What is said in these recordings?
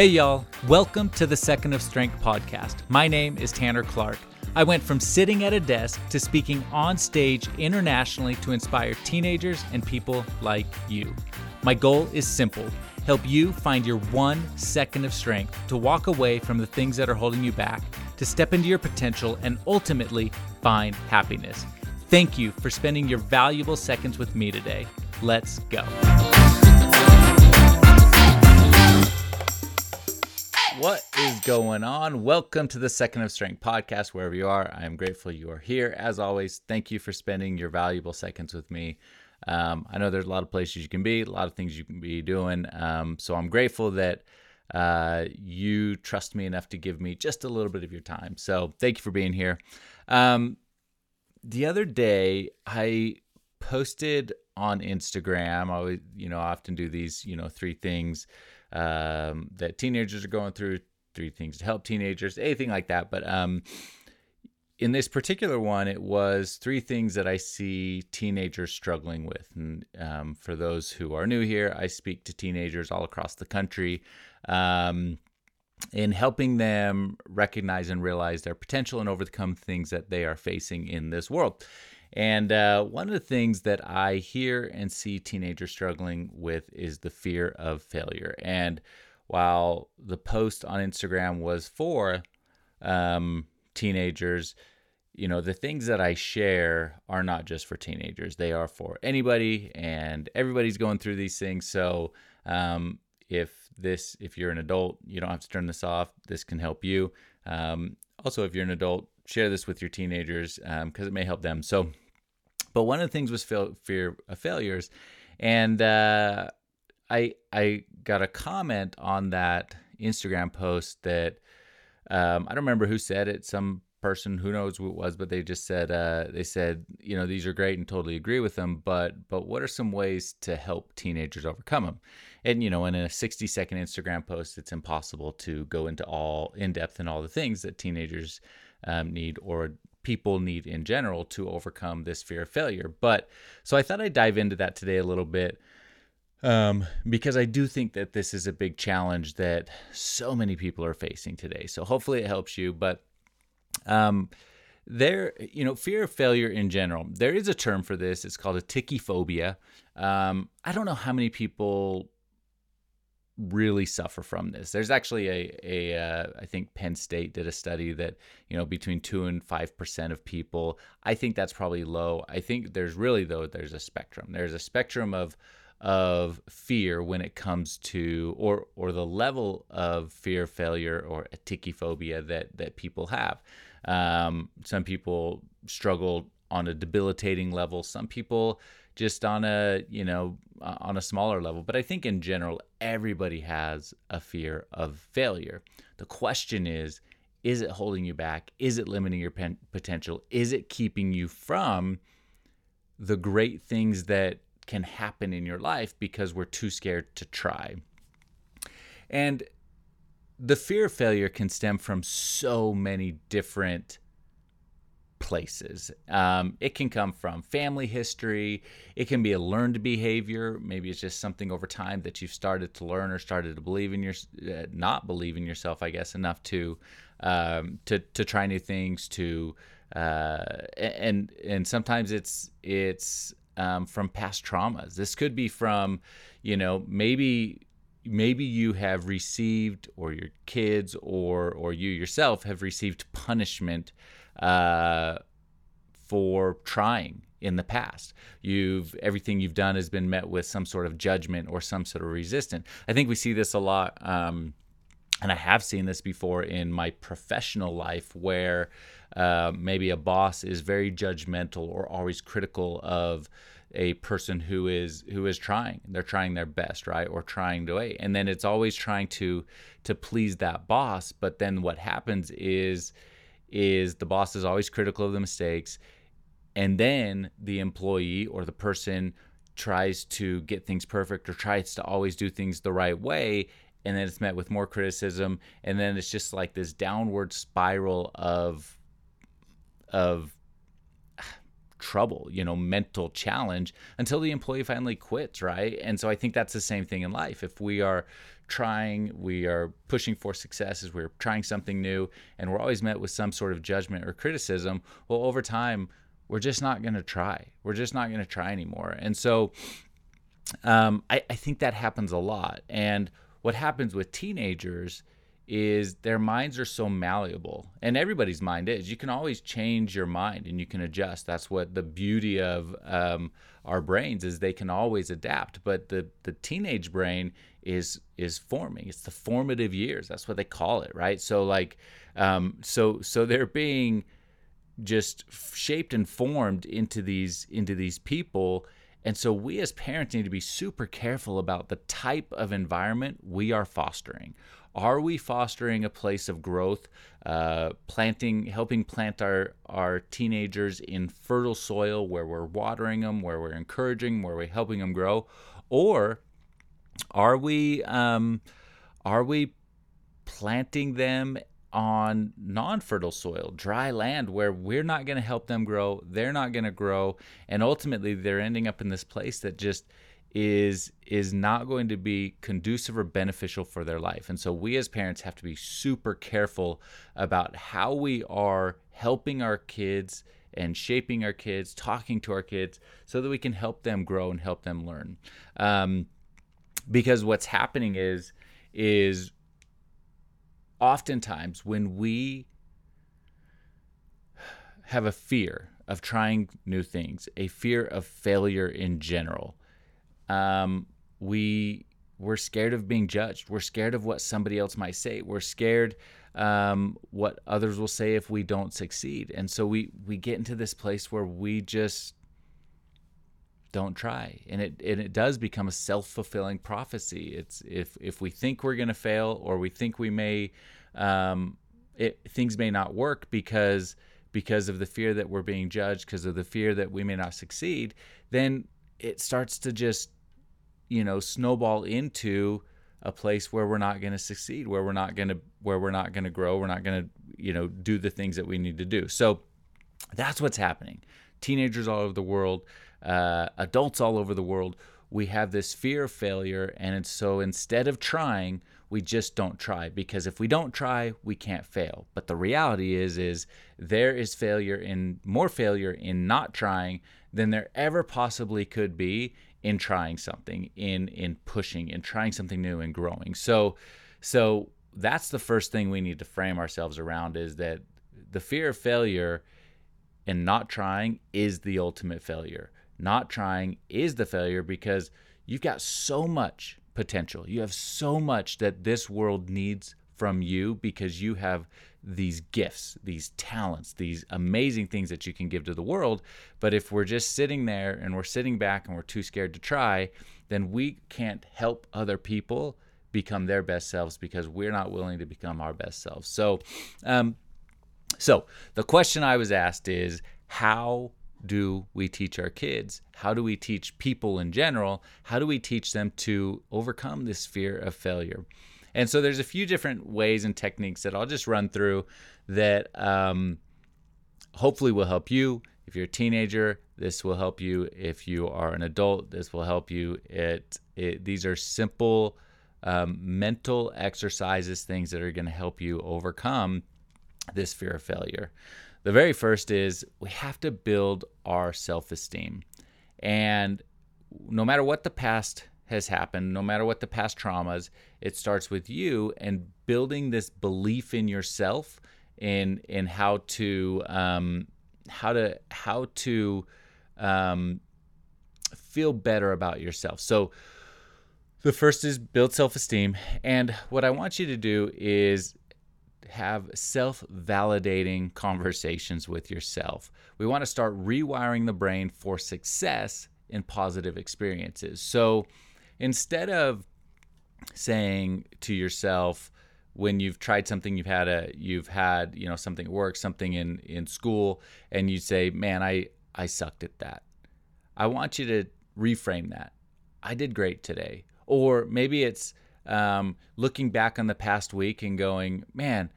Hey, y'all. Welcome to the Second of Strength podcast. My name is Tanner Clark. I went from sitting at a desk to speaking on stage internationally to inspire teenagers and people like you. My goal is simple help you find your one second of strength to walk away from the things that are holding you back, to step into your potential, and ultimately find happiness. Thank you for spending your valuable seconds with me today. Let's go. What is going on? Welcome to the Second of Strength podcast, wherever you are. I am grateful you are here. As always, thank you for spending your valuable seconds with me. Um, I know there's a lot of places you can be, a lot of things you can be doing. Um, so I'm grateful that uh, you trust me enough to give me just a little bit of your time. So thank you for being here. Um, the other day, I posted on Instagram. I always, you know, often do these, you know, three things um, that teenagers are going through, three things to help teenagers, anything like that. But um, in this particular one, it was three things that I see teenagers struggling with. And um, for those who are new here, I speak to teenagers all across the country um, in helping them recognize and realize their potential and overcome things that they are facing in this world. And uh, one of the things that I hear and see teenagers struggling with is the fear of failure. And while the post on Instagram was for um, teenagers, you know, the things that I share are not just for teenagers, they are for anybody, and everybody's going through these things. So, um, if this, if you're an adult, you don't have to turn this off. This can help you. Um, also, if you're an adult, share this with your teenagers because um, it may help them. So, but one of the things was fear of failures, and uh, I I got a comment on that Instagram post that um, I don't remember who said it. Some person who knows who it was, but they just said uh, they said you know these are great and totally agree with them, but but what are some ways to help teenagers overcome them? And you know, in a 60 second Instagram post, it's impossible to go into all in depth and all the things that teenagers um, need or people need in general to overcome this fear of failure. But so I thought I'd dive into that today a little bit um, because I do think that this is a big challenge that so many people are facing today. So hopefully it helps you. But um, there, you know, fear of failure in general, there is a term for this. It's called atychiphobia. Um, I don't know how many people really suffer from this. There's actually a, a uh, I think Penn State did a study that you know between two and five percent of people. I think that's probably low. I think there's really though there's a spectrum. There's a spectrum of of fear when it comes to or or the level of fear of failure or atychiphobia that that people have. Um, some people struggle on a debilitating level. Some people just on a you know uh, on a smaller level. But i think in general everybody has a fear of failure. The question is is it holding you back? Is it limiting your pen- potential? Is it keeping you from the great things that can happen in your life because we're too scared to try? And the fear of failure can stem from so many different places. Um, it can come from family history. It can be a learned behavior. Maybe it's just something over time that you've started to learn or started to believe in your, uh, not believe in yourself, I guess, enough to um, to to try new things. To uh, and and sometimes it's it's um, from past traumas. This could be from, you know, maybe maybe you have received or your kids or or you yourself have received punishment uh, for trying in the past. You've everything you've done has been met with some sort of judgment or some sort of resistance. I think we see this a lot, um, and I have seen this before in my professional life, where uh, maybe a boss is very judgmental or always critical of a person who is who is trying they're trying their best right or trying to wait and then it's always trying to to please that boss but then what happens is is the boss is always critical of the mistakes and then the employee or the person tries to get things perfect or tries to always do things the right way and then it's met with more criticism and then it's just like this downward spiral of of trouble, you know, mental challenge until the employee finally quits, right? And so I think that's the same thing in life. If we are trying, we are pushing for success as we're trying something new, and we're always met with some sort of judgment or criticism, well, over time, we're just not going to try. We're just not going to try anymore. And so um, I, I think that happens a lot. And what happens with teenagers is their minds are so malleable and everybody's mind is. You can always change your mind and you can adjust. That's what the beauty of um, our brains is they can always adapt but the the teenage brain is is forming. It's the formative years. That's what they call it right? So like um, so so they're being just shaped and formed into these into these people. And so we as parents need to be super careful about the type of environment we are fostering are we fostering a place of growth, uh, planting, helping plant our, our teenagers in fertile soil where we're watering them, where we're encouraging, where we're helping them grow? Or are we, um, are we planting them on non fertile soil, dry land where we're not going to help them grow, they're not going to grow, and ultimately they're ending up in this place that just is is not going to be conducive or beneficial for their life. And so we as parents have to be super careful about how we are helping our kids and shaping our kids, talking to our kids, so that we can help them grow and help them learn. Um, because what's happening is is oftentimes when we have a fear of trying new things, a fear of failure in general, um, we we're scared of being judged. We're scared of what somebody else might say. We're scared um, what others will say if we don't succeed. And so we we get into this place where we just don't try, and it and it does become a self fulfilling prophecy. It's if if we think we're going to fail or we think we may, um, it, things may not work because because of the fear that we're being judged, because of the fear that we may not succeed, then it starts to just you know snowball into a place where we're not going to succeed where we're not going to where we're not going to grow we're not going to you know do the things that we need to do. So that's what's happening. Teenagers all over the world uh, adults all over the world we have this fear of failure and so instead of trying we just don't try because if we don't try we can't fail. But the reality is is there is failure in more failure in not trying than there ever possibly could be in trying something, in in pushing, in trying something new and growing. So so that's the first thing we need to frame ourselves around is that the fear of failure and not trying is the ultimate failure. Not trying is the failure because you've got so much potential. You have so much that this world needs from you because you have these gifts, these talents, these amazing things that you can give to the world. But if we're just sitting there and we're sitting back and we're too scared to try, then we can't help other people become their best selves because we're not willing to become our best selves. So, um, so the question I was asked is how do we teach our kids? How do we teach people in general? How do we teach them to overcome this fear of failure? And so there's a few different ways and techniques that I'll just run through that um, hopefully will help you. If you're a teenager, this will help you. If you are an adult, this will help you. It, it these are simple um, mental exercises, things that are going to help you overcome this fear of failure. The very first is we have to build our self esteem. And no matter what the past has happened, no matter what the past traumas, it starts with you and building this belief in yourself in in how to um, how to how to um, feel better about yourself. So the first is build self-esteem, and what I want you to do is have self-validating conversations with yourself. We want to start rewiring the brain for success in positive experiences. So instead of saying to yourself when you've tried something you've had a you've had you know something at work something in in school and you say man i i sucked at that. I want you to reframe that. I did great today. Or maybe it's um, looking back on the past week and going man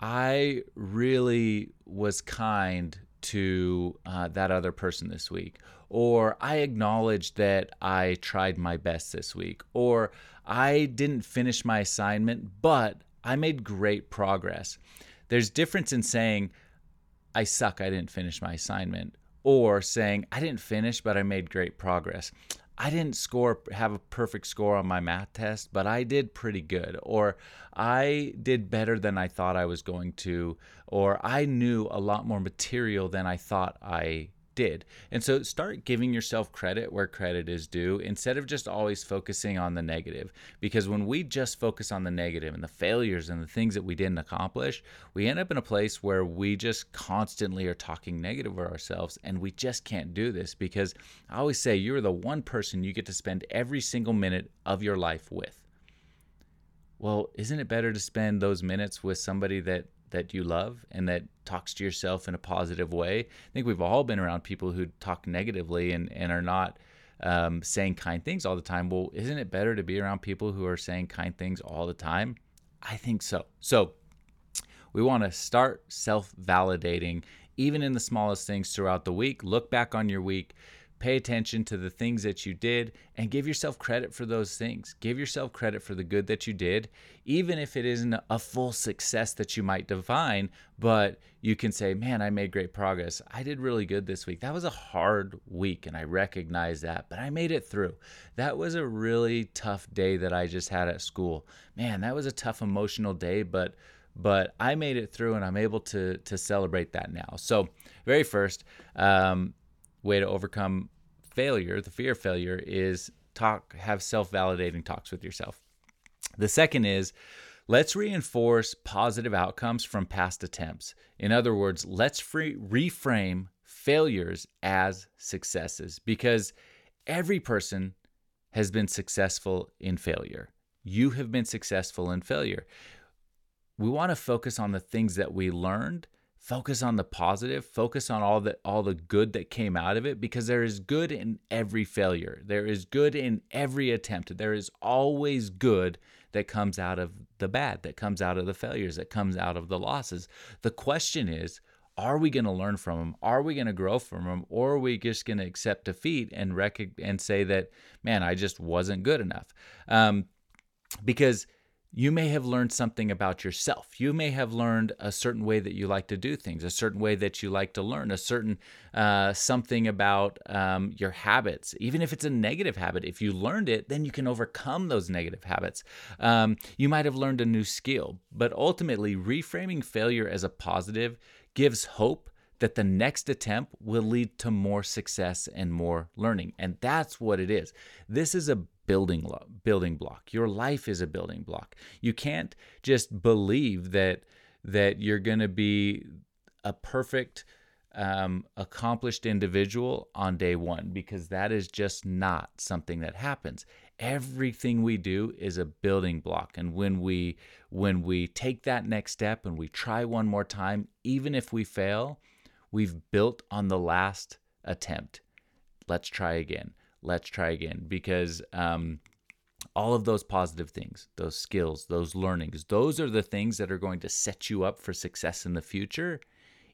i really was kind to uh, that other person this week, or I acknowledge that I tried my best this week, or I didn't finish my assignment, but I made great progress. There's difference in saying I suck, I didn't finish my assignment, or saying I didn't finish, but I made great progress. I didn't score have a perfect score on my math test, but I did pretty good or I did better than I thought I was going to or I knew a lot more material than I thought I did. And so start giving yourself credit where credit is due instead of just always focusing on the negative. Because when we just focus on the negative and the failures and the things that we didn't accomplish, we end up in a place where we just constantly are talking negative of ourselves. And we just can't do this because I always say you're the one person you get to spend every single minute of your life with. Well, isn't it better to spend those minutes with somebody that that you love and that talks to yourself in a positive way. I think we've all been around people who talk negatively and, and are not um, saying kind things all the time. Well, isn't it better to be around people who are saying kind things all the time? I think so. So we want to start self validating, even in the smallest things throughout the week. Look back on your week Pay attention to the things that you did and give yourself credit for those things. Give yourself credit for the good that you did, even if it isn't a full success that you might define, but you can say, Man, I made great progress. I did really good this week. That was a hard week, and I recognize that, but I made it through. That was a really tough day that I just had at school. Man, that was a tough emotional day, but but I made it through and I'm able to to celebrate that now. So, very first, um, way to overcome failure, the fear of failure, is talk, have self validating talks with yourself. The second is let's reinforce positive outcomes from past attempts. In other words, let's free, reframe failures as successes because every person has been successful in failure. You have been successful in failure. We want to focus on the things that we learned focus on the positive focus on all the all the good that came out of it because there is good in every failure. There is good in every attempt. There is always good that comes out of the bad that comes out of the failures that comes out of the losses. The question is are we going to learn from them are we going to grow from them or are we just going to accept defeat and rec- and say that man i just wasn't good enough? Um, because you may have learned something about yourself. You may have learned a certain way that you like to do things, a certain way that you like to learn, a certain uh, something about um, your habits. Even if it's a negative habit, if you learned it, then you can overcome those negative habits. Um, you might have learned a new skill, but ultimately, reframing failure as a positive gives hope that the next attempt will lead to more success and more learning. And that's what it is. This is a building building block. Your life is a building block. You can't just believe that that you're going to be a perfect um, accomplished individual on day one because that is just not something that happens everything we do is a building block and when we when we take that next step and we try one more time even if we fail we've built on the last attempt let's try again let's try again because um, all of those positive things, those skills, those learnings, those are the things that are going to set you up for success in the future,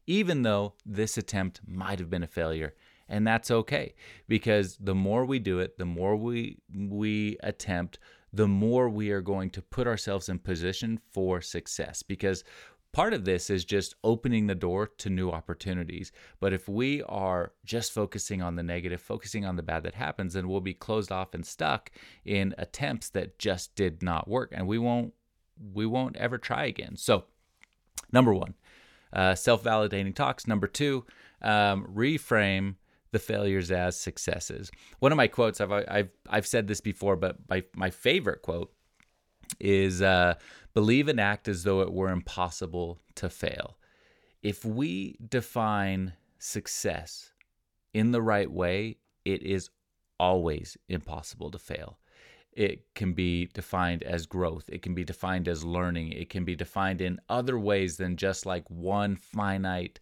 even though this attempt might have been a failure. And that's okay because the more we do it, the more we we attempt, the more we are going to put ourselves in position for success because Part of this is just opening the door to new opportunities. But if we are just focusing on the negative, focusing on the bad that happens, then we'll be closed off and stuck in attempts that just did not work, and we won't we won't ever try again. So, number one, uh, self-validating talks. Number two, um, reframe the failures as successes. One of my quotes, I've I've I've said this before, but my my favorite quote is uh, believe and act as though it were impossible to fail. If we define success in the right way, it is always impossible to fail. It can be defined as growth. It can be defined as learning. It can be defined in other ways than just like one finite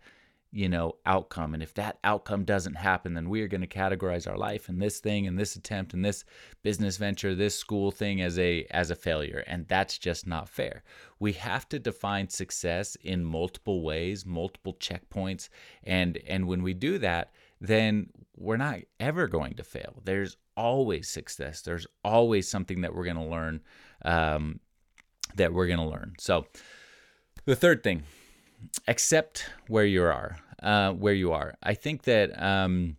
you know outcome. And if that outcome doesn't happen then we are going to categorize our life and this thing and this attempt and this business venture this school thing as a as a failure. And that's just not fair. We have to define success in multiple ways multiple checkpoints. And and when we do that then we're not ever going to fail. There's always success. There's always something that we're going to learn um, that we're going to learn. So the third thing accept where you are. Uh, where you are. I think that um,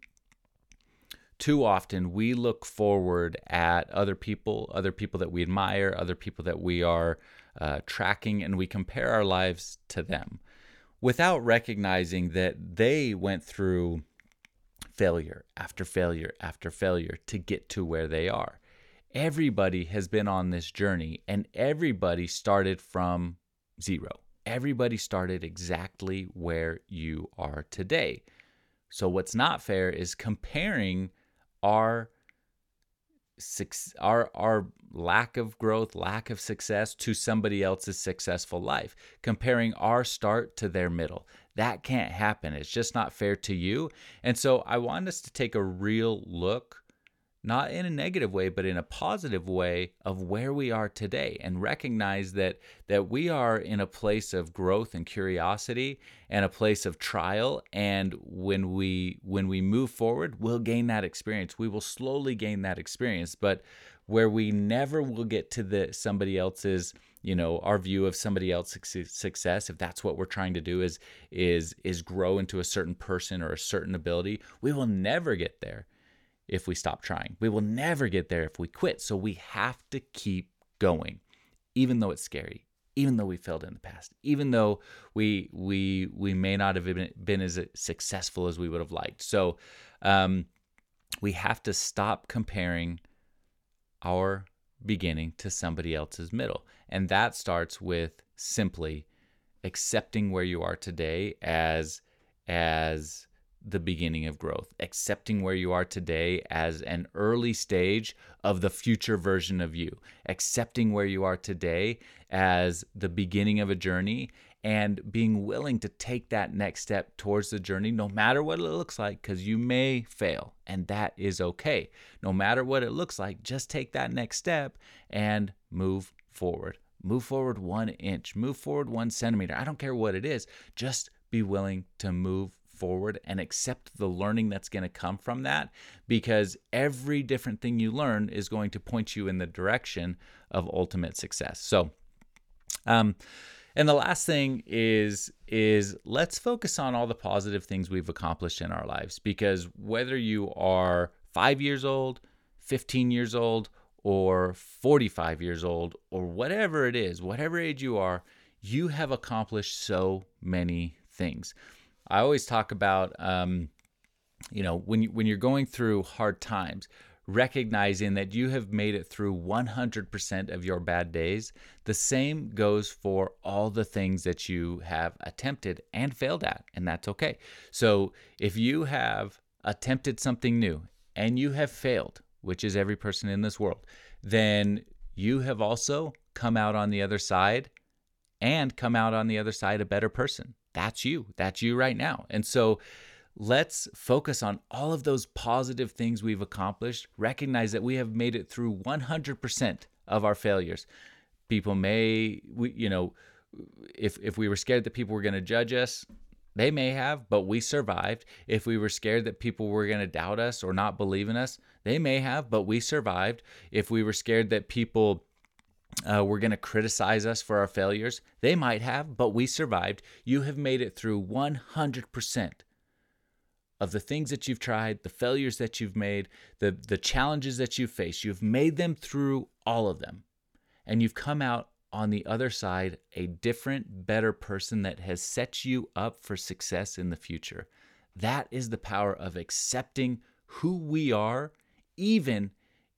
too often we look forward at other people, other people that we admire, other people that we are uh, tracking, and we compare our lives to them without recognizing that they went through failure after failure after failure to get to where they are. Everybody has been on this journey, and everybody started from zero everybody started exactly where you are today. So what's not fair is comparing our our our lack of growth, lack of success to somebody else's successful life, comparing our start to their middle. That can't happen. It's just not fair to you. And so I want us to take a real look not in a negative way but in a positive way of where we are today and recognize that that we are in a place of growth and curiosity and a place of trial and when we when we move forward we'll gain that experience. We will slowly gain that experience but where we never will get to the somebody else's you know our view of somebody else's success if that's what we're trying to do is is is grow into a certain person or a certain ability we will never get there if we stop trying. We will never get there if we quit. So we have to keep going, even though it's scary, even though we failed in the past, even though we we we may not have been, as successful as we would have liked. So um, we have to stop comparing our beginning to somebody else's middle, and that starts with simply accepting where you are today as as the beginning of growth, accepting where you are today as an early stage of the future version of you, accepting where you are today as the beginning of a journey, and being willing to take that next step towards the journey, no matter what it looks like, because you may fail, and that is okay. No matter what it looks like, just take that next step and move forward. Move forward one inch, move forward one centimeter. I don't care what it is, just be willing to move forward and accept the learning that's going to come from that because every different thing you learn is going to point you in the direction of ultimate success. So, um, and the last thing is is let's focus on all the positive things we've accomplished in our lives because whether you are 5 years old, 15 years old, or 45 years old or whatever it is, whatever age you are, you have accomplished so many things. I always talk about, um, you know, when you, when you're going through hard times, recognizing that you have made it through 100% of your bad days. The same goes for all the things that you have attempted and failed at, and that's okay. So if you have attempted something new and you have failed, which is every person in this world, then you have also come out on the other side and come out on the other side a better person that's you. That's you right now. And so let's focus on all of those positive things we've accomplished. Recognize that we have made it through 100% of our failures. People may, we, you know, if if we were scared that people were going to judge us, they may have, but we survived. If we were scared that people were going to doubt us or not believe in us, they may have, but we survived. If we were scared that people uh, were going to criticize us for our failures. They might have, but we survived. You have made it through 100% of the things that you've tried, the failures that you've made, the, the challenges that you've faced. You've made them through all of them. And you've come out on the other side a different, better person that has set you up for success in the future. That is the power of accepting who we are, even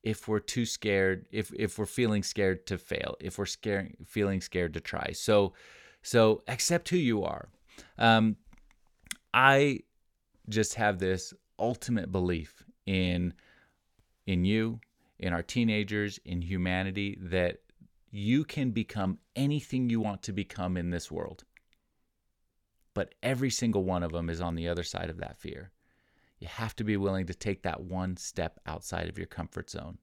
if we're too scared if if we're feeling scared to fail if we're scared feeling scared to try. So so accept who you are. Um, i just have this ultimate belief in in you in our teenagers in humanity that you can become anything you want to become in this world. But every single one of them is on the other side of that fear. You have to be willing to take that one step outside of your comfort zone.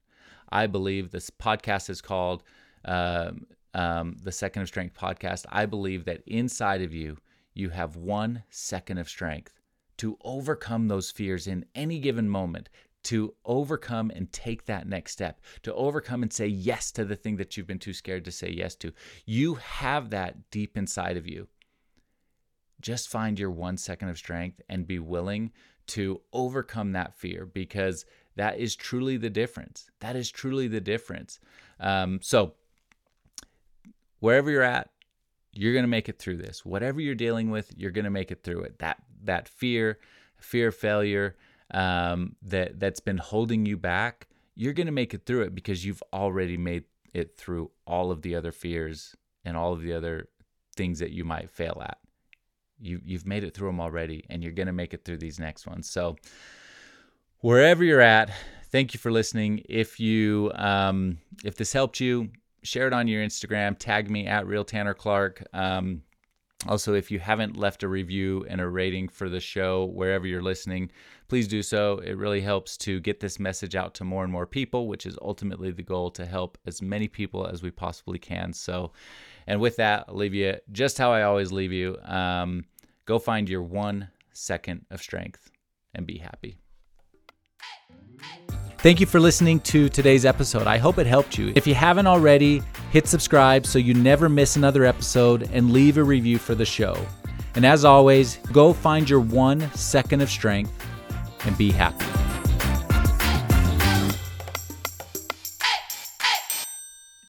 I believe this podcast is called um, um, the Second of Strength podcast. I believe that inside of you, you have one second of strength to overcome those fears in any given moment, to overcome and take that next step, to overcome and say yes to the thing that you've been too scared to say yes to. You have that deep inside of you. Just find your one second of strength and be willing to overcome that fear because that is truly the difference. That is truly the difference. Um, so, wherever you're at, you're going to make it through this. Whatever you're dealing with, you're going to make it through it. That that fear, fear of failure, um, that that's been holding you back, you're going to make it through it because you've already made it through all of the other fears and all of the other things that you might fail at. You you've made it through them already, and you're going to make it through these next ones. So wherever you're at, thank you for listening. If you um, if this helped you, share it on your Instagram. Tag me at real Tanner Clark. Um, also, if you haven't left a review and a rating for the show wherever you're listening, please do so. It really helps to get this message out to more and more people, which is ultimately the goal to help as many people as we possibly can. So, and with that, I'll leave you just how I always leave you. Um, go find your one second of strength and be happy. Thank you for listening to today's episode. I hope it helped you. If you haven't already, hit subscribe so you never miss another episode and leave a review for the show. And as always, go find your one second of strength and be happy.